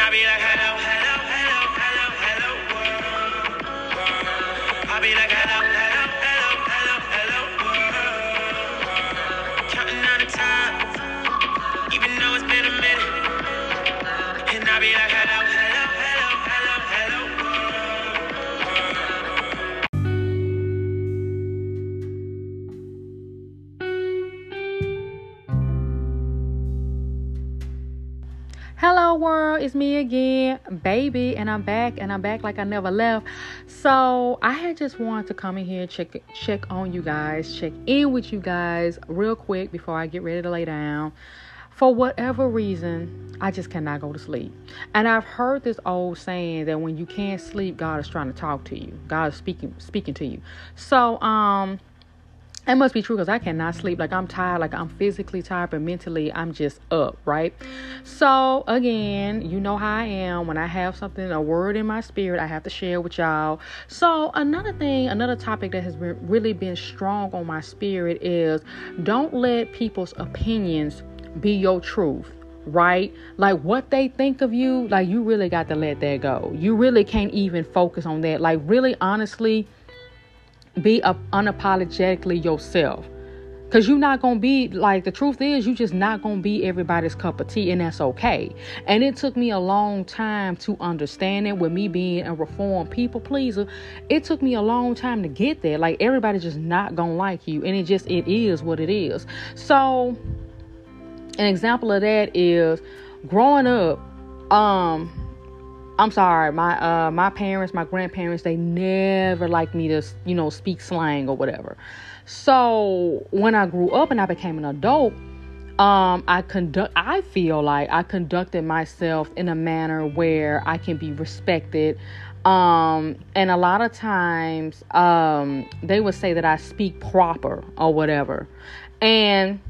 I world, it's me again, baby, and I'm back and I'm back like I never left. So I had just wanted to come in here check check on you guys, check in with you guys real quick before I get ready to lay down. For whatever reason, I just cannot go to sleep. And I've heard this old saying that when you can't sleep, God is trying to talk to you. God is speaking speaking to you. So um it must be true because I cannot sleep. Like I'm tired, like I'm physically tired, but mentally I'm just up, right? So again, you know how I am. When I have something, a word in my spirit, I have to share with y'all. So another thing, another topic that has been really been strong on my spirit is don't let people's opinions be your truth right? Like what they think of you, like you really got to let that go. You really can't even focus on that. Like really honestly, be unapologetically yourself. Cause you're not gonna be like the truth is you're just not gonna be everybody's cup of tea, and that's okay. And it took me a long time to understand it with me being a reformed people pleaser. It took me a long time to get there. Like everybody's just not gonna like you, and it just it is what it is. So an example of that is growing up, um, I'm sorry, my uh my parents, my grandparents, they never liked me to, you know, speak slang or whatever. So when I grew up and I became an adult, um I conduct I feel like I conducted myself in a manner where I can be respected. Um and a lot of times um they would say that I speak proper or whatever. And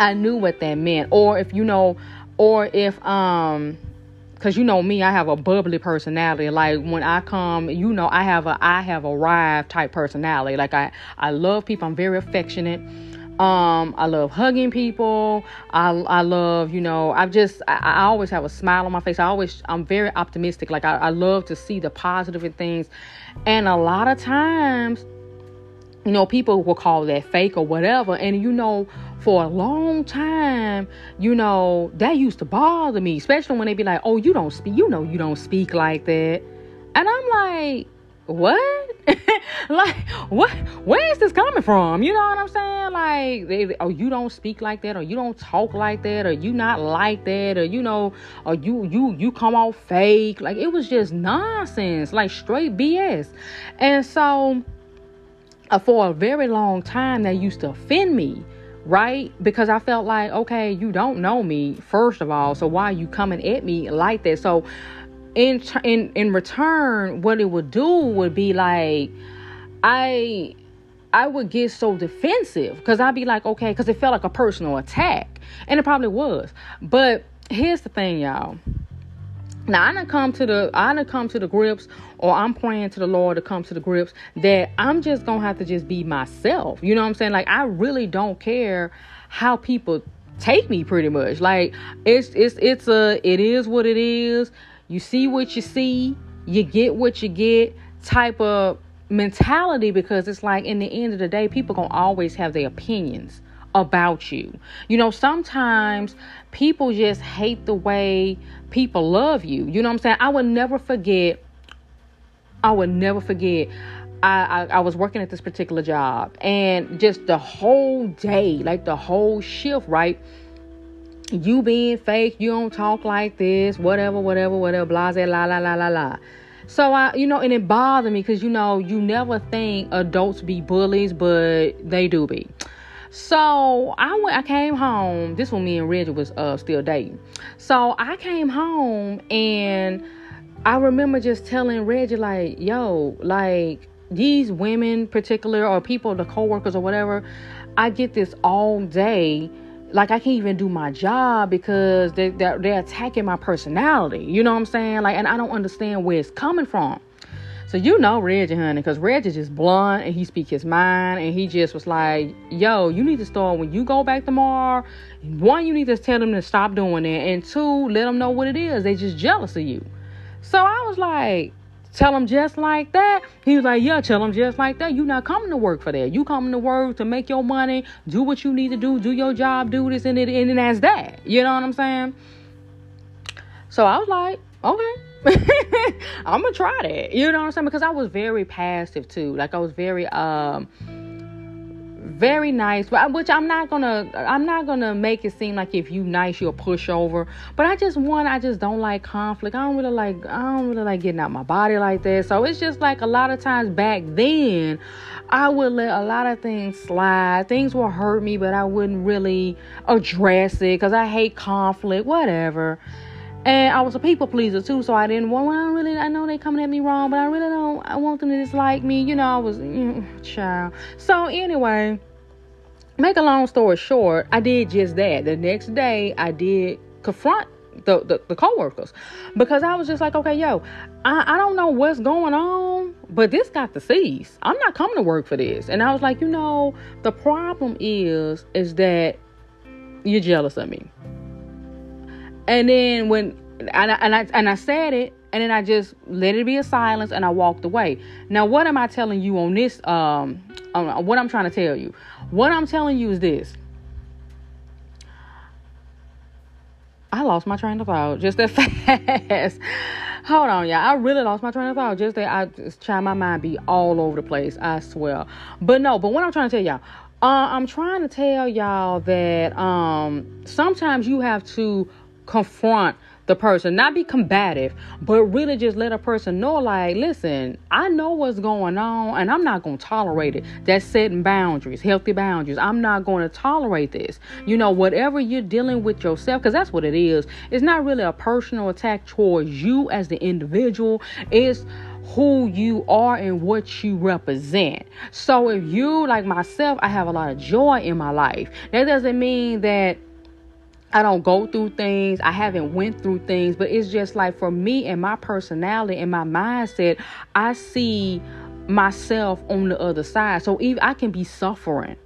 I knew what that meant. Or if you know, or if um because you know me i have a bubbly personality. Like when i come you know i have a i have a rive type personality. Like i i love people. I'm very affectionate. Um i love hugging people. I i love you know i just I, I always have a smile on my face. I always i'm very optimistic. Like I, I love to see the positive in things. And a lot of times you know, people will call that fake or whatever. And you know, for a long time, you know, that used to bother me, especially when they be like, oh, you don't speak, you know, you don't speak like that. And I'm like, what? like, what? Where is this coming from? You know what I'm saying? Like, they, oh, you don't speak like that, or you don't talk like that, or you not like that, or you know, or you you you come off fake. Like, it was just nonsense, like straight BS. And so uh, for a very long time that used to offend me right? Because i felt like okay you don't know me first of all. So why are you coming at me like that? So in in in return what it would do would be like i i would get so defensive. Because i'd be like okay because it felt like a personal attack. And it probably was. But here's the thing y'all now I done come to the I done come to the grips, or I'm praying to the Lord to come to the grips that I'm just gonna have to just be myself. You know what I'm saying? Like I really don't care how people take me pretty much. Like it's it's it's a it is what it is. You see what you see, you get what you get type of mentality because it's like in the end of the day, people gonna always have their opinions about you. You know, sometimes people just hate the way people love you. You know what I'm saying? I would never forget. I would never forget. I, I, I was working at this particular job and just the whole day, like the whole shift, right? You being fake, you don't talk like this, whatever, whatever, whatever, blah, la, la, la, la, la. So I, you know, and it bothered me because you know you never think adults be bullies, but they do be. So I went. I came home. This when me and Reggie was uh, still dating. So I came home and I remember just telling Reggie like, "Yo, like these women, particular or people, the coworkers or whatever, I get this all day." Like I can't even do my job because they they're, they're attacking my personality. You know what I'm saying? Like, and I don't understand where it's coming from. So you know Reggie, honey, because Reggie just blunt and he speak his mind and he just was like, yo, you need to start when you go back tomorrow. One, you need to tell them to stop doing that. And two, let them know what it is. They just jealous of you. So I was like, tell them just like that. He was like, yeah, tell them just like that. You not coming to work for that. You coming to work to make your money, do what you need to do, do your job, do this and it, and as that. You know what I'm saying? So I was like, okay, I'm gonna try that. You know what I'm saying? Because I was very passive too. Like I was very um very nice which i'm not gonna i'm not gonna make it seem like if you nice you're a pushover but i just want i just don't like conflict i don't really like i don't really like getting out my body like that so it's just like a lot of times back then i would let a lot of things slide things will hurt me but i wouldn't really address it because i hate conflict whatever and I was a people pleaser too, so I didn't want. Well, I really, I know they coming at me wrong, but I really don't. I want them to dislike me. You know, I was, child. So anyway, make a long story short, I did just that. The next day, I did confront the, the, the co-workers because I was just like, okay, yo, I, I don't know what's going on, but this got to cease. I'm not coming to work for this. And I was like, you know, the problem is, is that you're jealous of me. And then when and I, and I and I said it, and then I just let it be a silence, and I walked away. Now, what am I telling you on this? Um, on what I'm trying to tell you. What I'm telling you is this. I lost my train of thought just that fast. Hold on, y'all. I really lost my train of thought. Just that I just try my mind be all over the place. I swear. But no. But what I'm trying to tell y'all, uh, I'm trying to tell y'all that um, sometimes you have to confront the person, not be combative, but really just let a person know, like, listen, I know what's going on and I'm not going to tolerate it. That's setting boundaries, healthy boundaries. I'm not going to tolerate this. You know, whatever you're dealing with yourself, because that's what it is. It's not really a personal attack towards you as the individual. It's who you are and what you represent. So if you like myself, I have a lot of joy in my life. That doesn't mean that I don't go through things. I haven't went through things, but it's just like for me and my personality and my mindset, I see myself on the other side. So even I can be suffering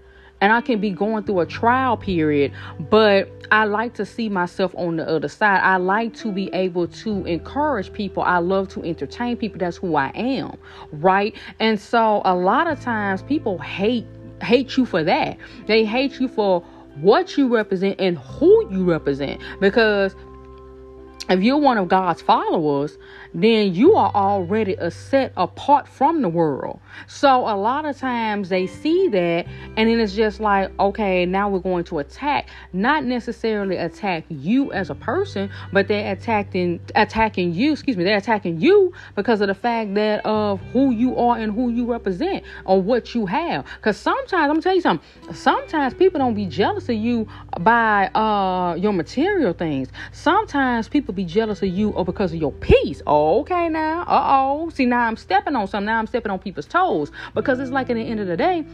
and I can be going through a trial period, but I like to see myself on the other side. I like to be able to encourage people. I love to entertain people. That's who I am, right? And so a lot of times people hate hate you for that. They hate you for what you represent and who you represent. Because if you're one of God's followers, then you are already a set apart from the world. So a lot of times they see that and then it's just like, okay, now we're going to attack, not necessarily attack you as a person, but they're attacking attacking you, excuse me, they're attacking you because of the fact that of who you are and who you represent or what you have. Cause sometimes I'm tell you something, sometimes people don't be jealous of you by uh your material things. Sometimes people be jealous of you or because of your peace. Okay now. Uh oh. See, now I'm stepping on something. Now I'm stepping on people's toes because it's like at the end of the day,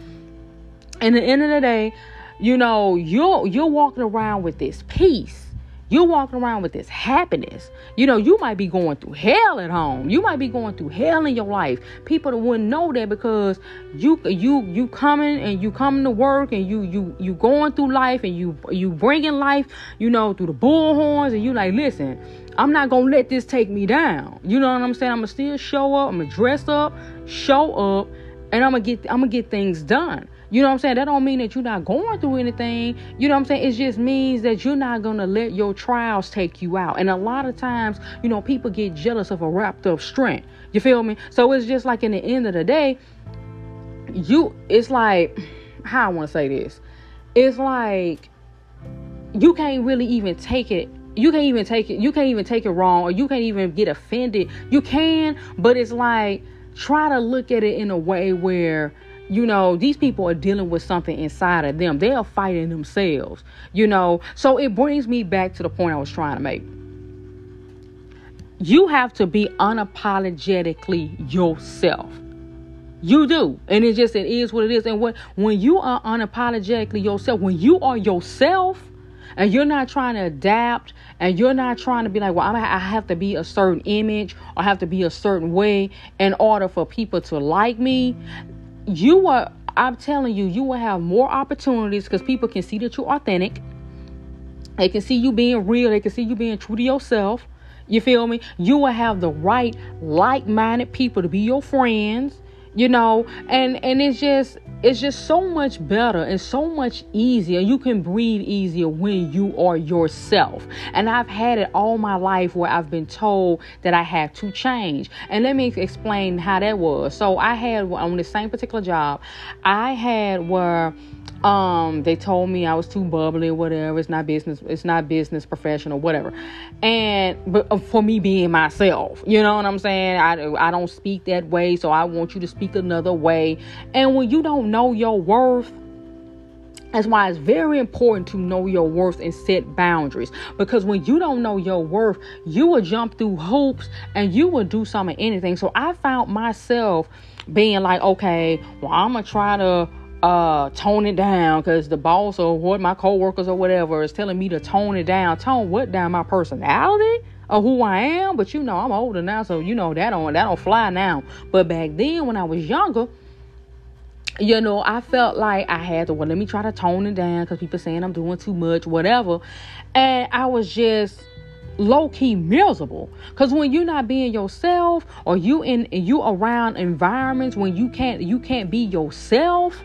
in the end of the day, you know, you're you're walking around with this peace you're walking around with this happiness. You know, you might be going through hell at home. You might be going through hell in your life. People wouldn't know that because you you you coming and you coming to work and you you you going through life and you you bringing life, you know, through the bullhorns and you like, listen, I'm not gonna let this take me down. You know what I'm saying? I'm gonna still show up. I'm gonna dress up, show up, and I'm gonna get I'm gonna get things done. You know what I'm saying? That don't mean that you're not going through anything. You know what I'm saying? It just means that you're not gonna let your trials take you out. And a lot of times, you know, people get jealous of a wrapped up strength. You feel me? So it's just like in the end of the day, you it's like how I wanna say this. It's like you can't really even take it you can't even take it you can't even take it wrong or you can't even get offended you can but it's like try to look at it in a way where you know these people are dealing with something inside of them. They are fighting themselves you know. So it brings me back to the point i was trying to make. You have to be unapologetically yourself. You do. And it just it is what it is. And when when you are unapologetically yourself when you are yourself and you're not trying to adapt and you're not trying to be like, well, I'm, I have to be a certain image or have to be a certain way in order for people to like me, you are, I'm telling you, you will have more opportunities because people can see that you're authentic. They can see you being real. They can see you being true to yourself. You feel me? You will have the right, like minded people to be your friends you know and and it's just it's just so much better and so much easier. You can breathe easier when you are yourself. And i've had it all my life where i've been told that i have to change. And let me explain how that was. So i had on the same particular job i had where um they told me i was too bubbly whatever it's not business it's not business professional whatever and but uh, for me being myself you know what i'm saying i i don't speak that way so i want you to speak another way and when you don't know your worth that's why it's very important to know your worth and set boundaries. Because when you don't know your worth, you will jump through hoops and you will do some of anything. So I found myself being like, okay, well, I'm gonna try to uh tone it down because the boss or what my coworkers or whatever is telling me to tone it down. Tone what down? My personality or who I am. But you know, I'm older now, so you know that don't that don't fly now. But back then when I was younger, you know, I felt like I had to well, let me try to tone it down because people saying I'm doing too much, whatever. And I was just low key miserable because when you're not being yourself or you in you around environments when you can't you can't be yourself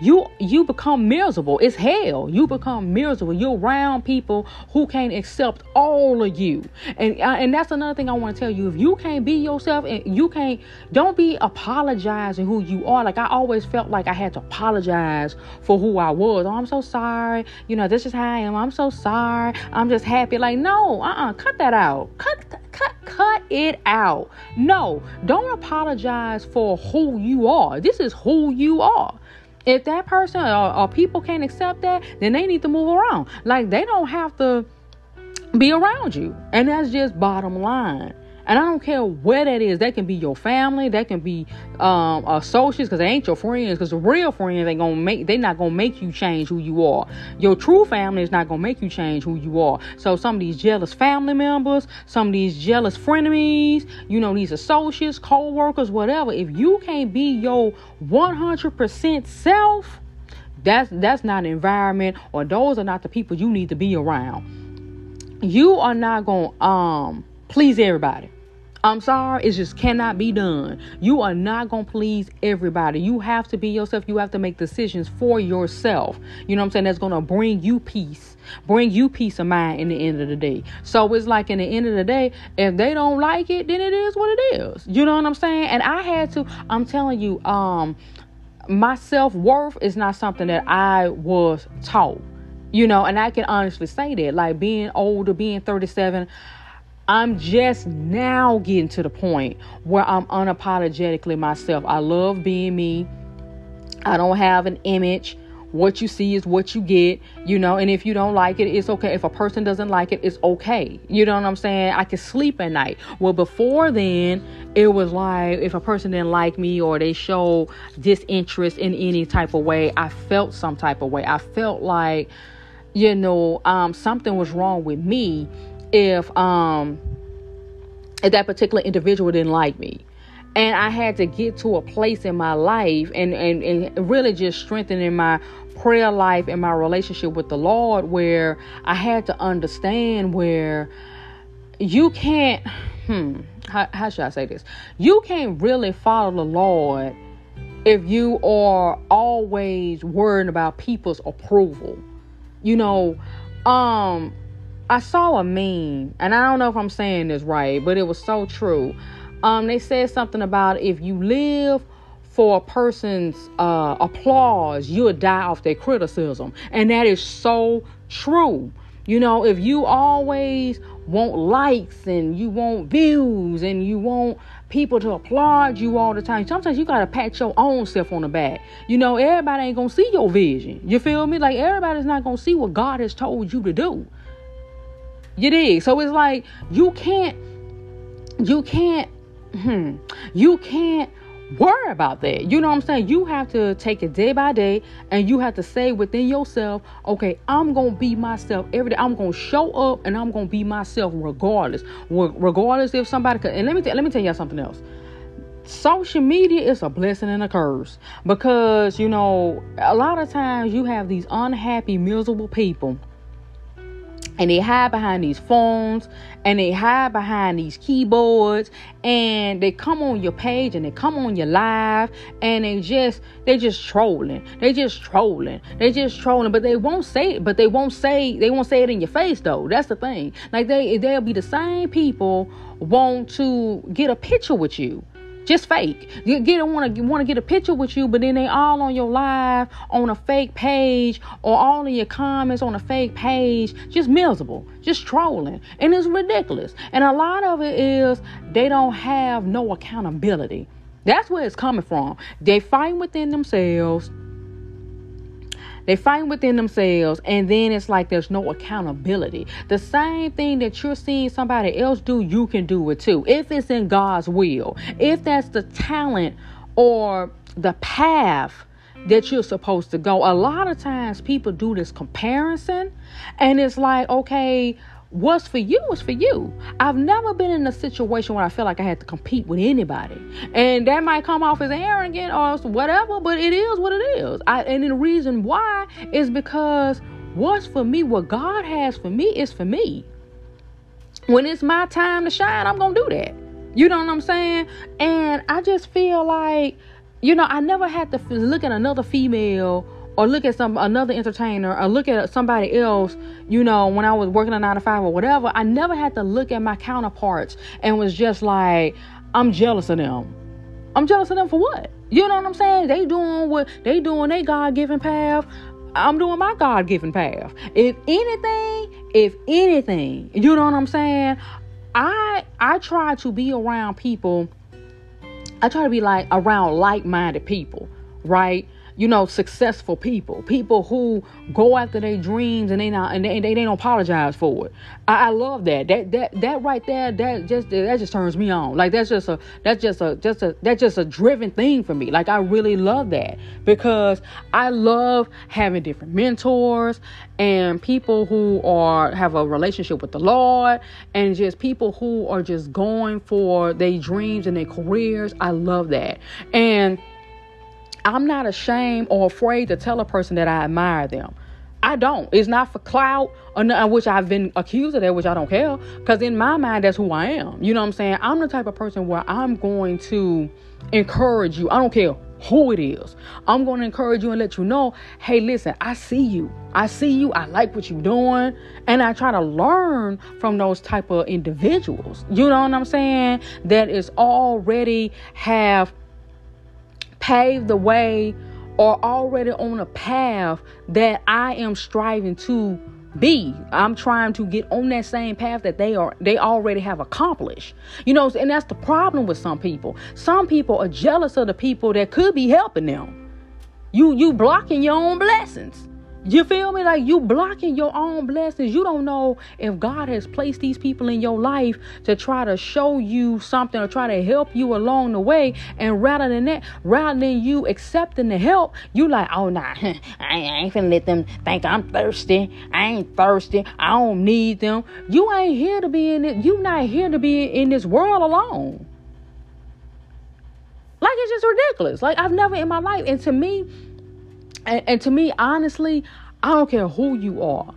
you you become miserable. It's hell. You become miserable. You're around people who can't accept all of you, and uh, and that's another thing I want to tell you. If you can't be yourself, and you can't, don't be apologizing who you are. Like I always felt like I had to apologize for who I was. Oh, I'm so sorry. You know, this is how I am. I'm so sorry. I'm just happy. Like no, uh, uh cut that out. Cut cut cut it out. No, don't apologize for who you are. This is who you are. If that person or, or people can't accept that, then they need to move around. Like they don't have to be around you. And that's just bottom line. And I don't care where that is. That can be your family. That can be um, associates because they ain't your friends. Because the real friends ain't gonna make. They're not gonna make you change who you are. Your true family is not gonna make you change who you are. So some of these jealous family members, some of these jealous frenemies, you know, these associates, co-workers, whatever. If you can't be your 100% self, that's that's not an environment, or those are not the people you need to be around. You are not gonna um please everybody. I'm sorry, it just cannot be done. You are not going to please everybody. You have to be yourself. You have to make decisions for yourself. You know what I'm saying? That's going to bring you peace, bring you peace of mind in the end of the day. So it's like in the end of the day, if they don't like it, then it is what it is. You know what I'm saying? And I had to, I'm telling you, um, my self worth is not something that I was taught. You know, and I can honestly say that, like being older, being 37, I'm just now getting to the point where I'm unapologetically myself. I love being me. I don't have an image. What you see is what you get, you know, and if you don't like it, it's okay. If a person doesn't like it, it's okay. You know what I'm saying? I can sleep at night. Well, before then, it was like if a person didn't like me or they show disinterest in any type of way, I felt some type of way. I felt like, you know, um, something was wrong with me if um if that particular individual didn't like me. And i had to get to a place in my life and and, and really just strengthening my prayer life and my relationship with the lord where i had to understand where you can't hmm how, how should i say this? You can't really follow the lord if you are always worrying about people's approval. You know um I saw a meme, and I don't know if I'm saying this right, but it was so true. Um, they said something about if you live for a person's uh, applause, you'll die off their criticism, and that is so true. You know, if you always want likes and you want views and you want people to applaud you all the time, sometimes you gotta pat your own self on the back. You know, everybody ain't gonna see your vision. You feel me? Like everybody's not gonna see what God has told you to do. You dig? So it's like you can't, you can't, hmm, you can't worry about that. You know what I'm saying? You have to take it day by day and you have to say within yourself, okay, I'm going to be myself every day. I'm going to show up and I'm going to be myself regardless. Regardless if somebody could. And let me, t- let me tell you something else. Social media is a blessing and a curse because, you know, a lot of times you have these unhappy, miserable people and they hide behind these phones and they hide behind these keyboards and they come on your page and they come on your live and they just they just trolling. They just trolling. They just trolling. But they won't say it but they won't say they won't say it in your face though. That's the thing. Like they they'll be the same people want to get a picture with you just fake. You get want to want to get a picture with you, but then they all on your live on a fake page or all of your comments on a fake page, just miserable, just trolling, and it's ridiculous. And a lot of it is they don't have no accountability. That's where it's coming from. They fight within themselves they fight within themselves, and then it's like there's no accountability. The same thing that you're seeing somebody else do, you can do it too. If it's in God's will, if that's the talent or the path that you're supposed to go. A lot of times people do this comparison, and it's like, okay, what's for you is for you. I've never been in a situation where I feel like I had to compete with anybody. And that might come off as arrogant or whatever, but it is what it is. I, and the reason why is because what's for me, what God has for me is for me. When it's my time to shine, I'm going to do that. You know what I'm saying? And I just feel like, you know, I never had to look at another female or look at some another entertainer or look at somebody else, you know, when I was working a nine to five or whatever, I never had to look at my counterparts and was just like, I'm jealous of them. I'm jealous of them for what? You know what I'm saying? They doing what they doing their God given path. I'm doing my God given path. If anything, if anything, you know what I'm saying? I I try to be around people. I try to be like around like-minded people, right? You know, successful people, people who go after their dreams and they not and they, they, they don't apologize for it. I, I, love that. That that that right there, that just that just turns me on. Like that's just a that's just a just a that's just a driven thing for me. Like I really love that because I love having different mentors and people who are have a relationship with the Lord and just people who are just going for their dreams and their careers. I love that. And I'm not ashamed or afraid to tell a person that I admire them. I don't. It's not for clout, or which I've been accused of that, which I don't care. Because in my mind, that's who I am. You know what I'm saying? I'm the type of person where I'm going to encourage you. I don't care who it is. I'm going to encourage you and let you know, hey, listen, I see you. I see you. I like what you're doing. And I try to learn from those type of individuals. You know what I'm saying? That is already have paved the way or already on a path that I am striving to be. I'm trying to get on that same path that they are they already have accomplished. You know, and that's the problem with some people. Some people are jealous of the people that could be helping them. You you blocking your own blessings. You feel me? Like you blocking your own blessings. You don't know if God has placed these people in your life to try to show you something or try to help you along the way. And rather than that, rather than you accepting the help, you like, oh nah, I ain't finna let them think I'm thirsty. I ain't thirsty. I don't need them. You ain't here to be in it. You not here to be in this world alone. Like it's just ridiculous. Like I've never in my life, and to me, and, and to me, honestly, I don't care who you are.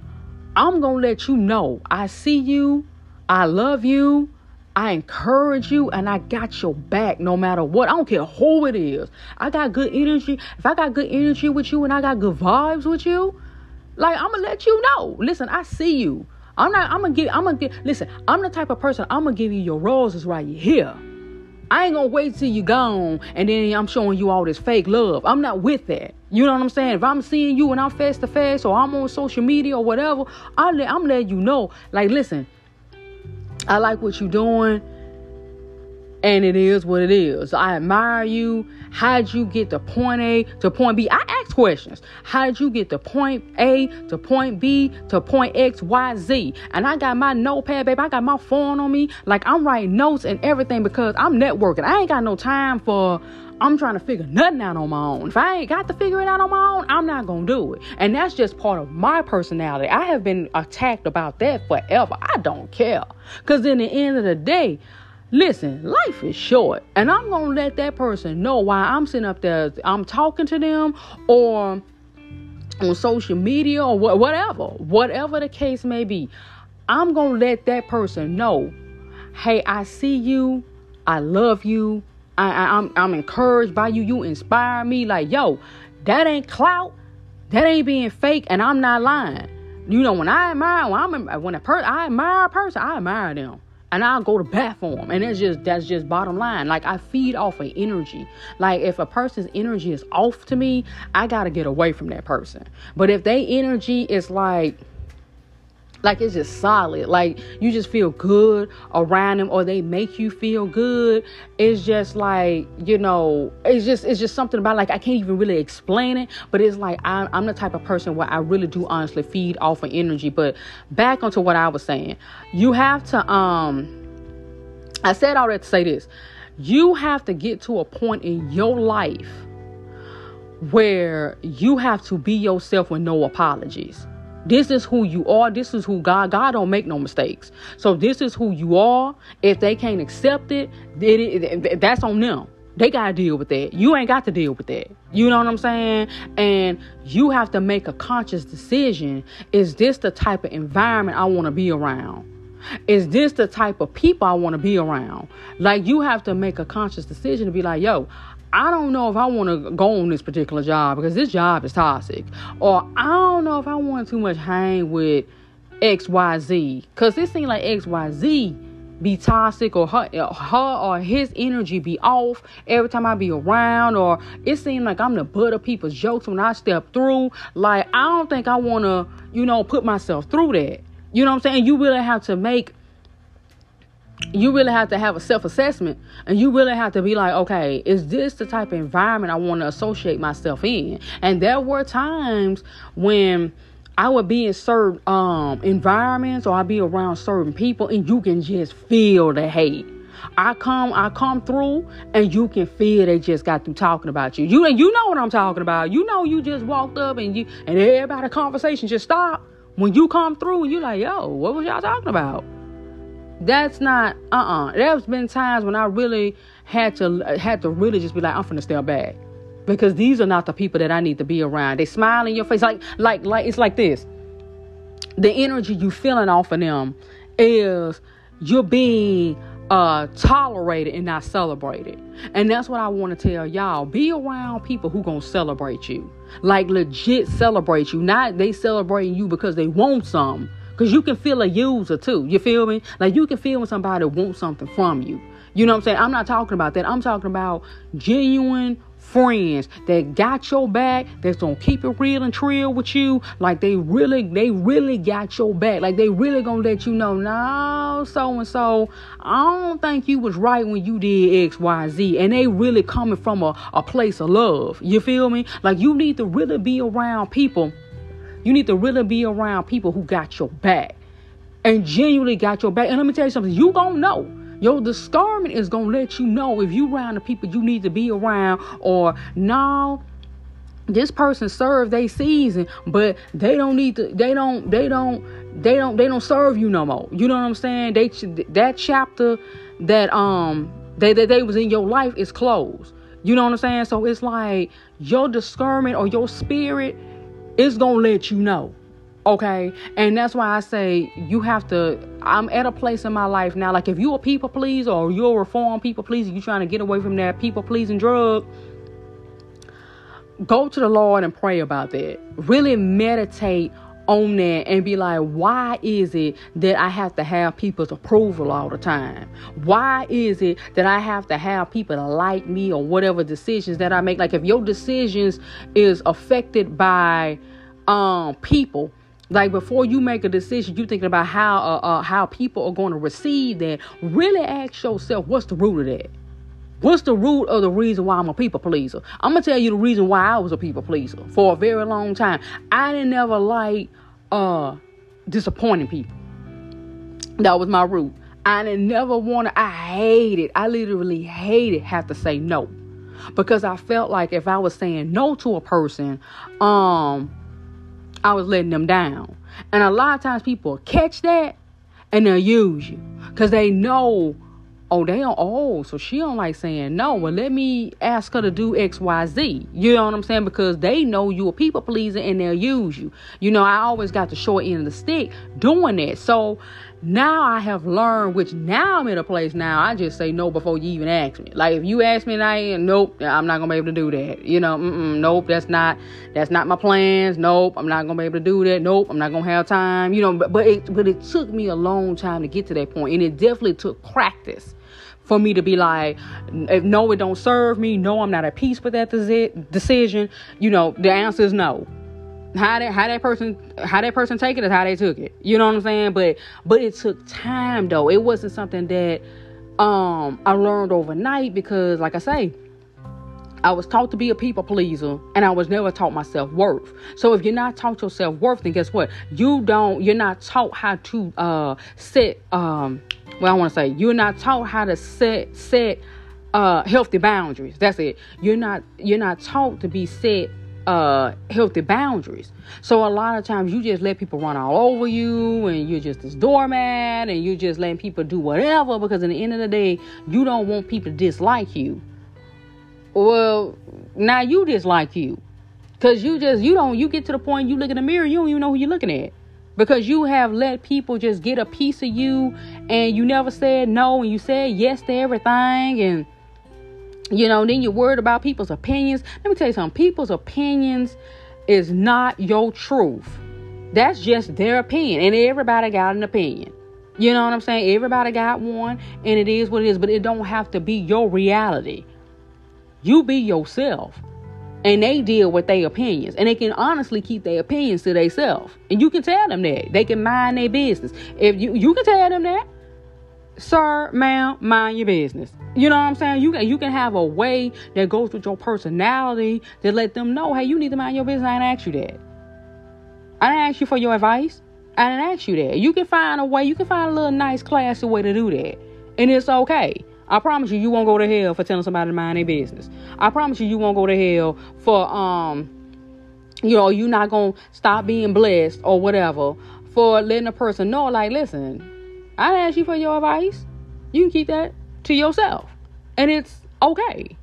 I'm going to let you know I see you, I love you, I encourage you, and I got your back no matter what. I don't care who it is. I got good energy. If I got good energy with you and I got good vibes with you, like I'm gonna let you know. Listen, I see you. I'm not. I'm gonna give. I'm gonna give. Listen, I'm the type of person. I'm gonna give you your roses right here. I ain't gonna wait till you gone and then I'm showing you all this fake love. I'm not with that. You know what I'm saying? If I'm seeing you and I'm face to face or I'm on social media or whatever, I'm, let, I'm letting you know. Like, listen, I like what you're doing. and it is what it is. I admire you. How'd you get to point A to point B? I questions. How did you get to point A to point B to point X, Y, Z? And I got my notepad, baby. I got my phone on me. Like I'm writing notes and everything because I'm networking. I ain't got no time for I'm trying to figure nothing out on my own. If I ain't got to figure it out on my own, I'm not gonna do it. And that's just part of my personality. I have been attacked about that forever. I don't care. Cause in the end of the day, Listen, life is short, and I'm gonna let that person know why I'm sitting up there, I'm talking to them, or on social media, or whatever, whatever the case may be. I'm gonna let that person know, hey, I see you, I love you, I, I, I'm I'm encouraged by you, you inspire me. Like, yo, that ain't clout, that ain't being fake, and I'm not lying. You know, when I admire, when I'm when a person, I admire a person, I admire them and I'll go to bat for them. And it's just that's just bottom line. Like I feed off of energy. Like if a person's energy is off to me, I gotta get away from that person. But if they energy is like like it's just solid. Like you just feel good around them or they make you feel good. It's just like, you know, it's just it's just something about like I can't even really explain it, but it's like I'm, I'm the type of person where I really do honestly feed off of energy. But back onto what I was saying. You have to um I said all that to say this. You have to get to a point in your life where you have to be yourself with no apologies. This is who you are. This is who God. God don't make no mistakes. So this is who you are. If they can't accept it, it, it that's on them. They gotta deal with that. You ain't got to deal with that. You know what I'm saying? And you have to make a conscious decision. Is this the type of environment I want to be around? Is this the type of people I want to be around? Like you have to make a conscious decision to be like, yo, I don't know if I want to go on this particular job because this job is toxic. Or I don't know if I want too much hang with XYZ. Because it seems like XYZ be toxic or her, her or his energy be off every time I be around. Or it seems like I'm the butt of people's jokes when I step through. Like, I don't think I want to, you know, put myself through that. You know what I'm saying? You really have to make you really have to have a self assessment and you really have to be like, okay, is this the type of environment I want to associate myself in? And there were times when I would be in certain um, environments or I'd be around certain people and you can just feel the hate. I come, I come through, and you can feel they just got through talking about you. You you know what I'm talking about. You know you just walked up and you and everybody conversation just stopped when you come through and you like, yo, what was y'all talking about? That's not uh-uh. There's been times when i really had to had to really just be like i'm finna step back because these are not the people that i need to be around. They smile in your face. Like like like it's like this. The energy you feeling off of them is you're being uh tolerated and not celebrated. And that's what i want to tell y'all. Be around people who gonna celebrate you. Like legit celebrate you. Not they celebrating you because they want something because you can feel a user too. You feel me? Like you can feel when somebody wants something from you. You know what I'm saying? I'm not talking about that. I'm talking about genuine friends that got your back, that's gonna keep it real and trill with you. Like they really, they really got your back. Like they really gonna let you know, no, so and so, I don't think you was right when you did X, Y, Z. And they really coming from a, a place of love. You feel me? Like you need to really be around people you need to really be around people who got your back and genuinely got your back. And let me tell you something, you gonna know. Your discernment is gonna let you know if you around the people you need to be around or now this person served their season, but they don't need to, they don't, they don't, they don't, they don't serve you no more. You know what I'm saying? They that chapter that um they that they was in your life is closed. You know what I'm saying? So it's like your discernment or your spirit it's gonna let you know okay? And that's why i say you have to i'm at a place in my life now like if you're a people pleaser or you're a reform people pleaser you're trying to get away from that people pleasing drug go to the lord and pray about that. Really meditate on that and be like, why is it that I have to have people's approval all the time? Why is it that I have to have people to like me or whatever decisions that I make? Like if your decisions is affected by um people Like before you make a decision, you thinking about how uh, uh, how people are going to receive that. Really ask yourself, what's the root of that? What's the root of the reason why I'm a people pleaser? I'm gonna tell you the reason why I was a people pleaser for a very long time. I didn't ever like uh disappointing people. That was my root. I didn't never want to. I hated. I literally hated have to say no because I felt like if I was saying no to a person, um, I was letting them down. And a lot of times people catch that and they'll use you because they know oh, they don't, oh, so she don't like saying no. Well, let me ask her to do X, Y, Z. You know what I'm saying? Because they know you a people pleaser and they'll use you. You know, I always got the short end of the stick doing that. So now I have learned, which now I'm in a place now, I just say no before you even ask me. Like if you ask me and I nope, I'm not gonna be able to do that. You know, nope, that's not, that's not my plans. Nope, I'm not gonna be able to do that. Nope, I'm not gonna have time. You know, but but it but it took me a long time to get to that point, and it definitely took practice for me to be like, no, it don't serve me. No, I'm not at peace with that decision. You know, the answer is no. How that how that person how that person take it is how they took it. You know what I'm saying? But but it took time though. It wasn't something that um I learned overnight because like I say, I was taught to be a people pleaser and I was never taught my self worth. So if you're not taught your self worth, then guess what? You don't, you're not taught how to uh, set um, well, I want to say you're not taught how to set set uh, healthy boundaries. That's it. You're not you're not taught to be set uh, healthy boundaries. So a lot of times you just let people run all over you, and you're just this doormat, and you're just letting people do whatever because in the end of the day, you don't want people to dislike you. Well, now you dislike you. Cause you just you don't you get to the point you look in the mirror, you don't even know who you're looking at. Because you have let people just get a piece of you and you never said no and you said yes to everything and you know then you're worried about people's opinions. Let me tell you something people's opinions is not your truth. That's just their opinion and everybody got an opinion. You know what i'm saying? Everybody got one and it is what it is but it don't have to be your reality you be yourself. And they deal with their opinions. And they can honestly keep their opinions to themselves and you can tell them that. They can mind their business. If you you can tell them that. Sir ma'am mind your business. You know what i'm saying? You can you can have a way that goes with your personality to let them know hey you need to mind your business. I didn't ask you that. I didn't ask you for your advice. I didn't ask you that. You can find a way. You can find a little nice classy way to do that. And it's okay I promise you, you won't go to hell for telling somebody to mind their business. I promise you, you won't go to hell for um, you know, you're not gonna stop being blessed or whatever for letting a person know, like, listen, I didn't ask you for your advice. You can keep that to yourself, and it's okay.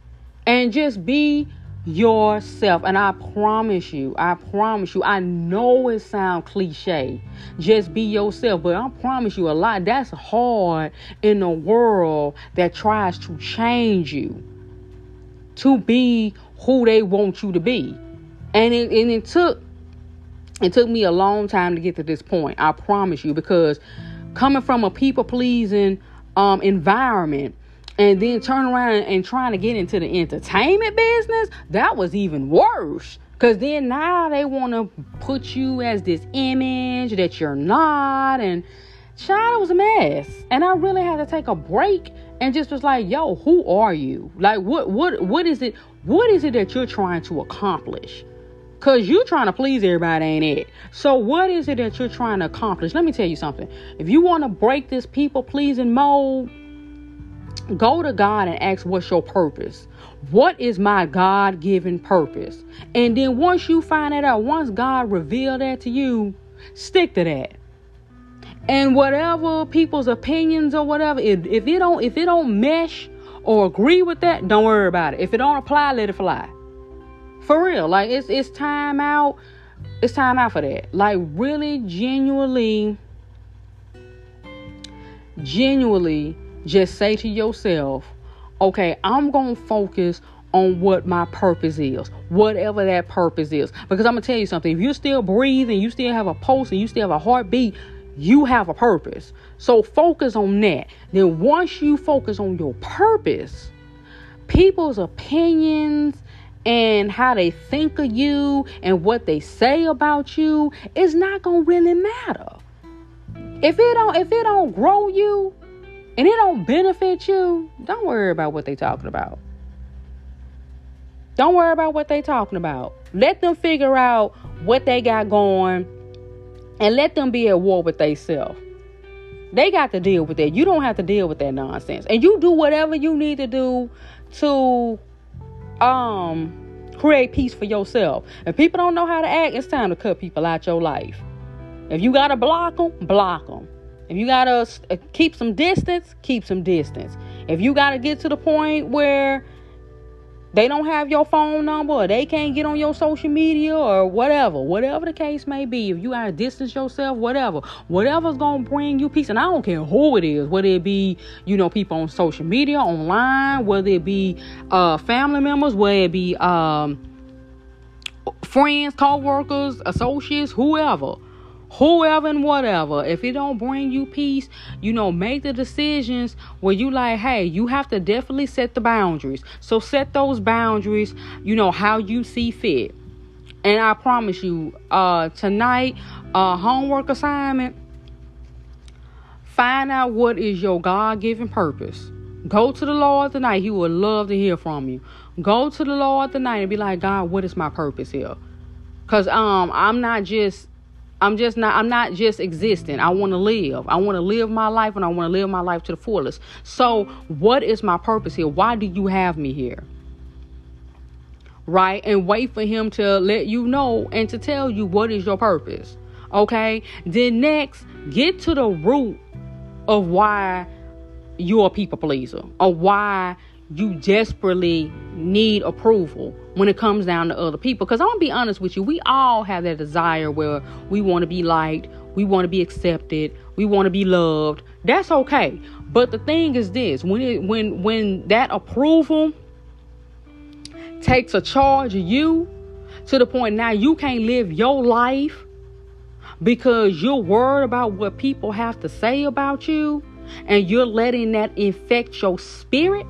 And just be yourself. And I promise you, I promise you, I know it sounds cliche. Just be yourself. But I promise you a lot. That's hard in a world that tries to change you to be who they want you to be. And it and it took it took me a long time to get to this point. I promise you, because coming from a people pleasing um environment and then turn around and trying to get into the entertainment business, that was even worse. Cause then now they want to put you as this image that you're not, and child, was a mess. And I really had to take a break and just was like, yo, who are you? Like, what, what, what is it? What is it that you're trying to accomplish? Cause you trying to please everybody, ain't it? So what is it that you're trying to accomplish? Let me tell you something. If you want to break this people pleasing mode, Go to God and ask, What's your purpose? What is my God given purpose? And then once you find that out, once God reveal that to you, stick to that. And whatever people's opinions or whatever, if, if it don't if it don't mesh or agree with that, don't worry about it. If it don't apply, let it fly. For real. Like it's it's time out. It's time out for that. Like really genuinely genuinely just say to yourself, okay, I'm going to focus on what my purpose is, whatever that purpose is. Because I'm going to tell you something if you're still breathing, you still have a pulse, and you still have a heartbeat, you have a purpose. So focus on that. Then once you focus on your purpose, people's opinions and how they think of you and what they say about you is not gonna really matter. If it don't if it don't grow you and it don't benefit you, don't worry about what they talking about. Don't worry about what they talking about. Let them figure out what they got going and let them be at war with themselves. They got to deal with that. You don't have to deal with that nonsense. And you do whatever you need to do to um create peace for yourself. If people don't know how to act, it's time to cut people out your life. If you gotta block them, block them. If you gotta uh, keep some distance, keep some distance. If you gotta get to the point where they don't have your phone number or they can't get on your social media or whatever, whatever the case may be, if you gotta distance yourself, whatever, whatever's gonna bring you peace. And I don't care who it is, whether it be, you know, people on social media, online, whether it be uh, family members, whether it be um, friends, co-workers, associates, whoever whoever and whatever if it don't bring you peace you know make the decisions where you like hey you have to definitely set the boundaries. So set those boundaries you know how you see fit. And i promise you uh tonight uh homework assignment find out what is your god-given purpose. Go to the lord tonight he would love to hear from you. Go to the lord tonight and be like god what is my purpose here? Because um i'm not just I'm just not I'm not just existing. I want to live. I want to live my life and I want to live my life to the fullest. So, what is my purpose here? Why do you have me here? Right? And wait for him to let you know and to tell you what is your purpose. Okay? Then next, get to the root of why you're a people pleaser or why you desperately need approval when it comes down to other people. Because I'm gonna be honest with you, we all have that desire where we want to be liked, we want to be accepted, we want to be loved. That's okay. But the thing is this: when it when when that approval takes a charge of you to the point now you can't live your life because you're worried about what people have to say about you and you're letting that infect your spirit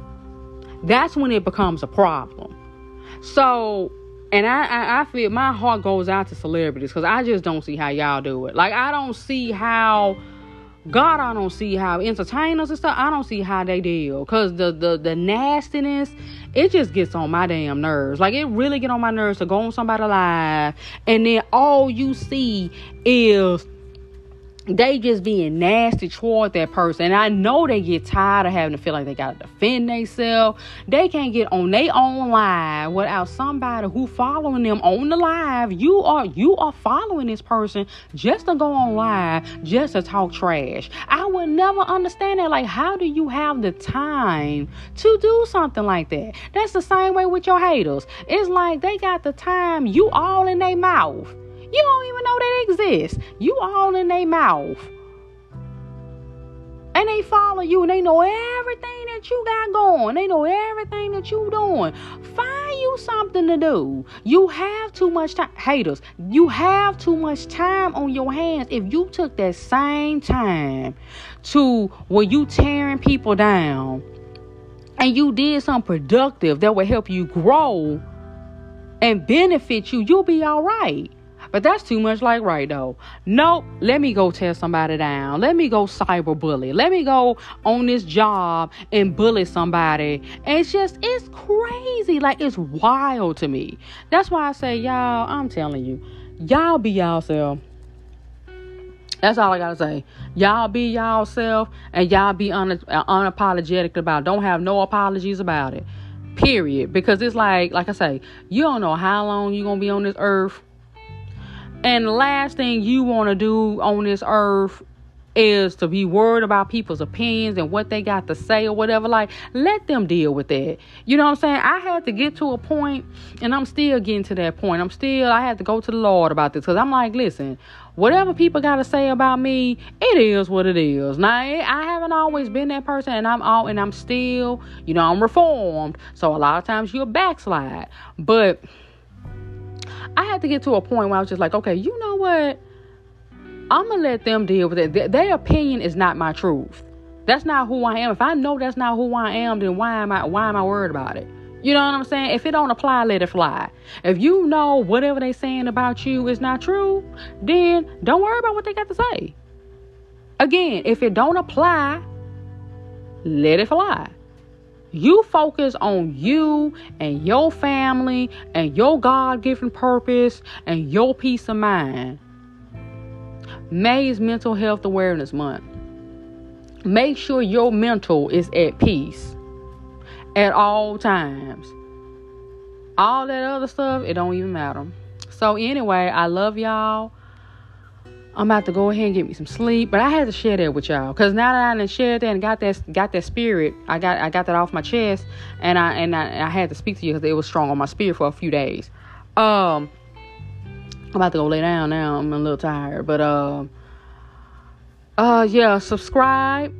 that's when it becomes a problem. So, and I, I, I feel my heart goes out to celebrities because I just don't see how y'all do it. Like, I don't see how. God, I don't see how entertainers and stuff. I don't see how they deal because the, the the nastiness, it just gets on my damn nerves. Like it really get on my nerves to go on somebody live and then all you see is they just being nasty toward that person. And I know they get tired of having to feel like they gotta defend themselves. They can't get on their own live without somebody who following them on the live. You are you are following this person just to go on live, just to talk trash. I would never understand that. Like, how do you have the time to do something like that? That's the same way with your haters. It's like they got the time, you all in their mouth. You don't even know they exist. You all in their mouth. And they follow you and they know everything that you got going. They know everything that you doing. Find you something to do. You have too much time. Haters, you have too much time on your hands. If you took that same time to where you tearing people down and you did something productive that would help you grow and benefit you, you'll be all right. But that's too much like right though. Nope. Let me go tear somebody down. Let me go cyber bully. Let me go on this job and bully somebody. It's just it's crazy. Like it's wild to me. That's why I say, y'all, I'm telling you, y'all be y'allself. That's all I gotta say. Y'all be y'allself and y'all be un- uh, unapologetic about. It. Don't have no apologies about it. Period. Because it's like, like I say, you don't know how long you're gonna be on this earth and the last thing you want to do on this earth is to be worried about people's opinions and what they got to say or whatever. Like, let them deal with that. You know what I'm saying? I had to get to a point, and I'm still getting to that point. I'm still, I had to go to the Lord about this because I'm like, listen, whatever people got to say about me, it is what it is. Now, I haven't always been that person, and I'm all, and I'm still, you know, I'm reformed. So a lot of times you'll backslide, but I had to get to a point where I was just like, okay, you know what? I'm gonna let them deal with it. Their, their opinion is not my truth. That's not who I am. If I know that's not who I am, then why am I why am I worried about it? You know what I'm saying? If it don't apply, let it fly. If you know whatever they saying about you is not true, then don't worry about what they got to say. Again, if it don't apply, let it fly. You focus on you and your family and your God given purpose and your peace of mind. May is Mental Health Awareness Month. Make sure your mental is at peace at all times. All that other stuff, it don't even matter. So anyway, I love y'all. I'm about to go ahead and get me some sleep, but I had to share that with y'all because now that I done shared that and got that got that spirit, I got I got that off my chest, and I and I, I had to speak to you because it was strong on my spirit for a few days. Um, I'm about to go lay down now. I'm a little tired, but um, uh, uh, yeah, subscribe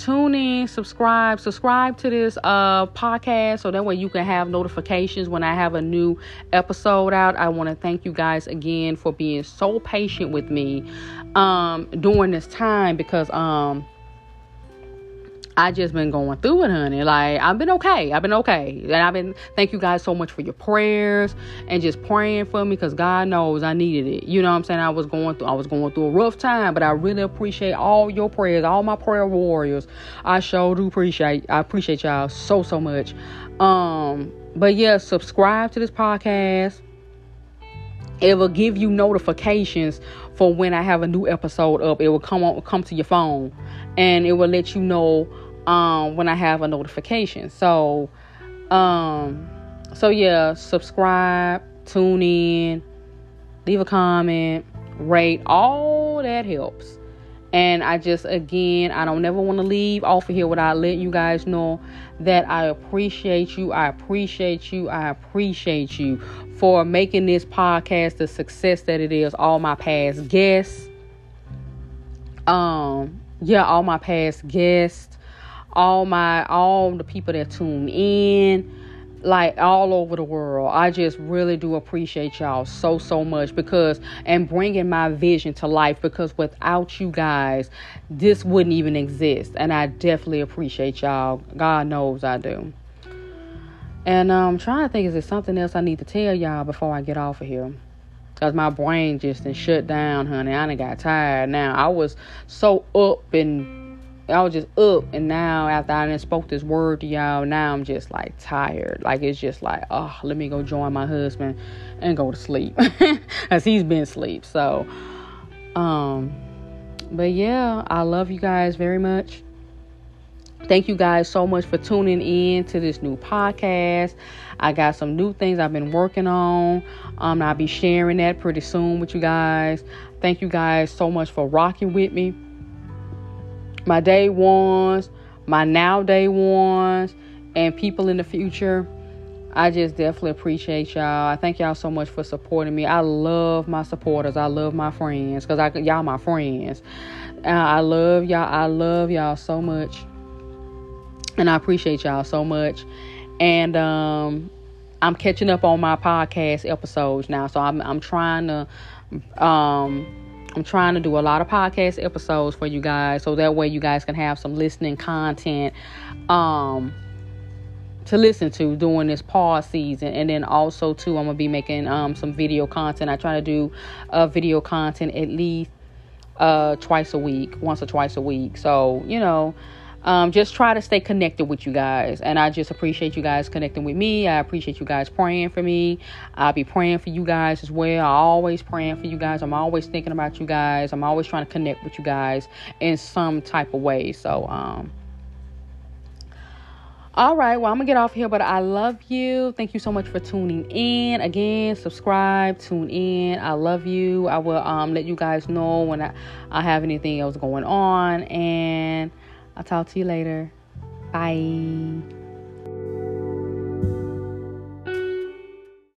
tune in, subscribe, subscribe to this uh podcast so that way you can have notifications when I have a new episode out. I want to thank you guys again for being so patient with me um during this time because um I just been going through it, honey. Like I've been okay. I've been okay, and I've been. Thank you guys so much for your prayers and just praying for me, because God knows I needed it. You know what I'm saying? I was going through. I was going through a rough time, but I really appreciate all your prayers, all my prayer warriors. I sure do appreciate. I appreciate y'all so so much. Um, but yeah, subscribe to this podcast. It will give you notifications for when I have a new episode up. It will come on, come to your phone, and it will let you know um, when I have a notification. So, um, so yeah, subscribe, tune in, leave a comment, rate, all that helps. And I just, again, I don't never want to leave off of here without letting you guys know that I appreciate you. I appreciate you. I appreciate you for making this podcast the success that it is. All my past guests, um, yeah, all my past guests, all my all the people that tune in like all over the world. I just really do appreciate y'all so so much because and bringing my vision to life because without you guys this wouldn't even exist and I definitely appreciate y'all. God knows I do. And um, I'm trying to think is there something else I need to tell y'all before I get off of here? Cause my brain just shut down, honey. I done got tired now. I was so up and I was just up, and now after I done spoke this word to y'all, now I'm just like tired. Like it's just like, oh, let me go join my husband and go to sleep, as he's been asleep. So, um, but yeah, I love you guys very much. Thank you guys so much for tuning in to this new podcast. I got some new things I've been working on. Um, I'll be sharing that pretty soon with you guys. Thank you guys so much for rocking with me my day ones, my now day ones, and people in the future. I just definitely appreciate y'all. I thank y'all so much for supporting me. I love my supporters. I love my friends because I y'all my friends. Uh, I love y'all. I love y'all so much, and I appreciate y'all so much. And um, I'm catching up on my podcast episodes now, so I'm I'm trying to um I'm trying to do a lot of podcast episodes for you guys so that way you guys can have some listening content um to listen to during this pause season and then also too I'm gonna be making um some video content. I try to do uh video content at least uh twice a week, once or twice a week. So, you know, um, just try to stay connected with you guys. And I just appreciate you guys connecting with me. I appreciate you guys praying for me. I'll be praying for you guys as well. I'm always praying for you guys. I'm always thinking about you guys. I'm always trying to connect with you guys in some type of way. So, um, all right, well, I'm gonna get off here, but I love you. Thank you so much for tuning in. Again, subscribe, tune in. I love you. I will um let you guys know when I, I have anything else going on and I'll talk to you later. Bye.